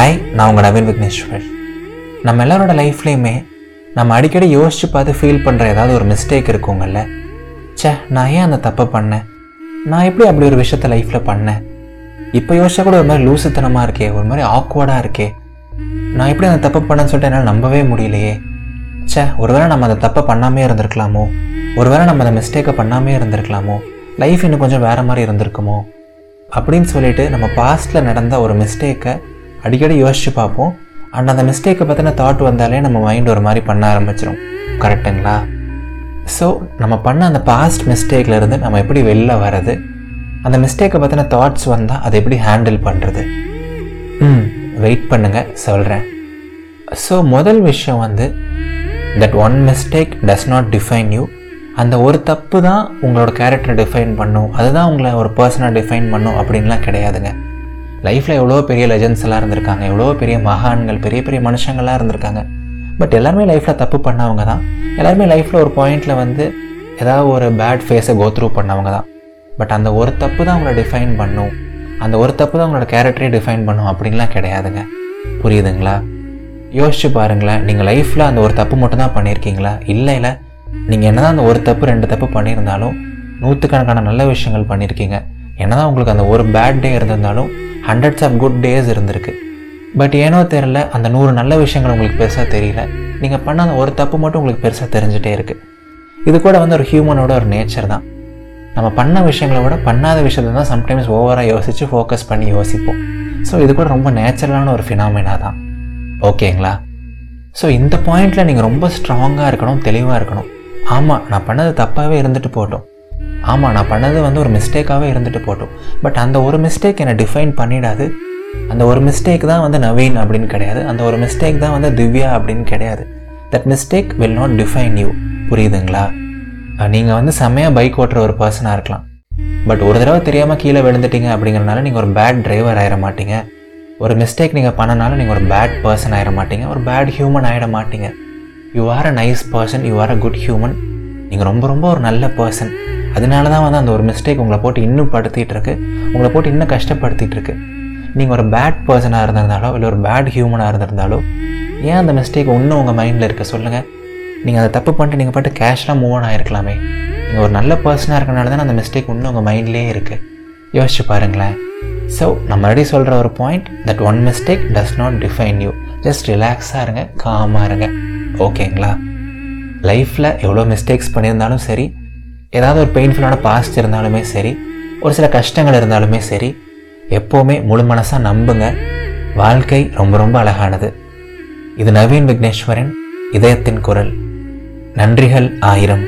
Hi நான் உங்கள் நவீன் விக்னேஸ்வர். நம்ம எல்லாரோட லைஃப்லேயுமே நம்ம அடிக்கடி யோசிச்சு பார்த்து ஃபீல் பண்ணுற ஏதாவது ஒரு மிஸ்டேக் இருக்குங்கல்ல ச்சே நான் ஏன் அந்த தப்பை பண்ணேன்? நான் எப்படி அப்படி ஒரு விஷயத்த லைஃப்பில் பண்ணேன்? இப்போ யோசிச்சா கூட ஒரு மாதிரி லூசுத்தனமாக இருக்கே ஒரு மாதிரி ஆக்வர்டாக இருக்கே. நான் எப்படி அந்த தப்பை பண்ணேன்னு சொல்லிட்டு என்னால் நம்பவே முடியலையே. ச்சே ஒருவேளை நம்ம அந்த தப்பை பண்ணாமே இருந்திருக்கலாமோ? ஒருவேளை நம்ம அந்த மிஸ்டேக்கை பண்ணாமே இருந்திருக்கலாமோ? லைஃப் இன்னும் கொஞ்சம் வேறு மாதிரி இருந்திருக்குமோ? அப்படின்னு சொல்லிட்டு நம்ம பாஸ்ட்டில் நடந்த ஒரு மிஸ்டேக்கை அடிக்கடி யோசிச்சு பார்ப்போம். அண்ட் அந்த மிஸ்டேக்கை பற்றின தாட் வந்தாலே நம்ம மைண்ட் ஒரு மாதிரி பண்ண ஆரம்பிச்சிடும் கரெக்டுங்களா ஸோ நம்ம பண்ண அந்த பாஸ்ட் மிஸ்டேக்லேருந்து நம்ம எப்படி வெளில வர்றது? அந்த மிஸ்டேக்கை பற்றின தாட்ஸ் வந்தால் அதை எப்படி ஹேண்டில் பண்ணுறது ம் வெயிட் பண்ணுங்கள் சொல்கிறேன் ஸோ முதல் விஷயம் வந்து that one mistake does not define you அந்த ஒரு தப்பு தான் உங்களோட கேரக்டரை டிஃபைன் பண்ணும். அதுதான் உங்களை ஒரு பர்சனாக டிஃபைன் பண்ணும் அப்படின்லாம் கிடையாதுங்க. லைஃப்பில் எவ்வளோ பெரிய லெஜண்ட்ஸ் எல்லாம் இருந்திருக்காங்க எவ்வளோ பெரிய மகான்கள் பெரிய பெரிய மனுஷங்கள்லாம் இருந்திருக்காங்க. பட் எல்லாருமே லைஃப்பில் தப்பு பண்ணவங்க தான். எல்லாருமே லைஃப்பில் ஒரு பாயிண்டில் வந்து ஏதாவது ஒரு பேட் ஃபேஸை கோத்ரூ பண்ணவங்க தான். பட் அந்த ஒரு தப்பு தான் உங்களை டிஃபைன் பண்ணும். அந்த ஒரு தப்பு தான் உங்களோட கேரக்டரே டிஃபைன் பண்ணும் அப்படின்லாம் கிடையாதுங்க. புரியுதுங்களா? யோசிச்சு பாருங்களேன் நீங்கள் லைஃப்பில் அந்த ஒரு தப்பு மட்டும் தான் பண்ணியிருக்கீங்களா? இல்லை இல்லை. நீங்கள் என்ன தான் அந்த ஒரு தப்பு ரெண்டு தப்பு பண்ணியிருந்தாலும் நூற்றுக்கணக்கான நல்ல விஷயங்கள் பண்ணியிருக்கீங்க. என்ன தான் உங்களுக்கு அந்த ஒரு பேட் டே இருந்திருந்தாலும் ஹண்ட்ரட்ஸ் ஆஃப் குட் டேஸ் இருந்திருக்கு. பட் ஏனோ தெரில அந்த நூறு நல்ல விஷயங்கள் உங்களுக்கு பெருசாக தெரியல. நீங்கள் பண்ண அந்த ஒரு தப்பு மட்டும் உங்களுக்கு பெருசாக தெரிஞ்சிட்டே இருக்குது இது கூட வந்து ஒரு ஹியூமனோட ஒரு நேச்சர் தான். நம்ம பண்ண விஷயங்களை விட பண்ணாத விஷயத்தை தான் சம்டைம்ஸ் ஓவராக யோசித்து ஃபோக்கஸ் பண்ணி யோசிப்போம். ஸோ இது கூட ரொம்ப நேச்சுரலான ஒரு ஃபினாமினா தான். ஓகேங்களா? ஸோ இந்த பாயிண்டில் நீங்கள் ரொம்ப ஸ்ட்ராங்காக இருக்கணும் தெளிவாக இருக்கணும். ஆமாம் நான் பண்ணது தப்பாகவே இருந்துட்டு போட்டோம் ஆமாம் நான் பண்ணது வந்து ஒரு மிஸ்டேக்காகவே இருந்துட்டு போட்டோம். பட் அந்த ஒரு மிஸ்டேக் என்னை டிஃபைன் பண்ணிடாது. அந்த ஒரு மிஸ்டேக் தான் வந்து நவீன் அப்படின்னு கிடையாது. அந்த ஒரு மிஸ்டேக் தான் வந்து திவ்யா அப்படின்னு கிடையாது. That mistake will not define you புரியுதுங்களா? நீங்கள் வந்து செம்மையாக பைக் ஓட்டுற ஒரு பர்சனாக இருக்கலாம். பட் ஒரு தடவை தெரியாமல் கீழே விழுந்துட்டீங்க அப்படிங்கிறனால நீங்கள் ஒரு பேட் டிரைவர் ஆகிட மாட்டீங்க. ஒரு மிஸ்டேக் நீங்கள் பண்ணனால நீங்கள் ஒரு பேட் பர்சன் ஆகிட மாட்டீங்க. ஒரு பேட் ஹியூமன் ஆகிட மாட்டீங்க. You are a nice person you are a good human நீங்கள் ரொம்ப ரொம்ப ஒரு நல்ல பர்சன் அதனால தான் வந்து அந்த ஒரு மிஸ்டேக் உங்களை போட்டு இன்னும் படுத்திட்டு இருக்கு உங்களை போட்டு இன்னும் கஷ்டப்படுத்திட்டு இருக்கு நீங்கள் ஒரு பேட் பர்சனாக இருந்திருந்தாலோ இல்லை ஒரு பேட் ஹியூமனாக இருந்திருந்தாலோ ஏன் அந்த மிஸ்டேக் இன்னும் உங்கள் மைண்டில் இருக்க சொல்லுங்கள் நீங்கள் அதை தப்பு பண்ணிட்டு நீங்கள் பாட்டு கேஷ்லாம் மூவ் ஆன் ஆகிருக்கலாமே நீங்கள் ஒரு நல்ல பர்சனாக இருக்கனால தான் அந்த மிஸ்டேக் இன்னும் உங்கள் மைண்ட்லேயே இருக்குது யோசிச்சு பாருங்களேன். ஸோ நம்ம மறுபடியும் சொல்கிற ஒரு point that one mistake does not define you just ரிலாக்ஸாக இருங்க காமாக இருங்க. ஓகேங்களா லைஃப்பில் எவ்வளோ மிஸ்டேக்ஸ் பண்ணியிருந்தாலும் சரி ஏதாவது ஒரு பெயின்ஃபுல்லான பாஸ்ட் இருந்தாலுமே சரி ஒரு சில கஷ்டங்கள் இருந்தாலுமே சரி எப்போவுமே முழு மனசாக நம்புங்க. வாழ்க்கை ரொம்ப ரொம்ப அழகானது. இது நவீன் விக்னேஸ்வரன் இதயத்தின் குரல். நன்றிகள் ஆயிரம்.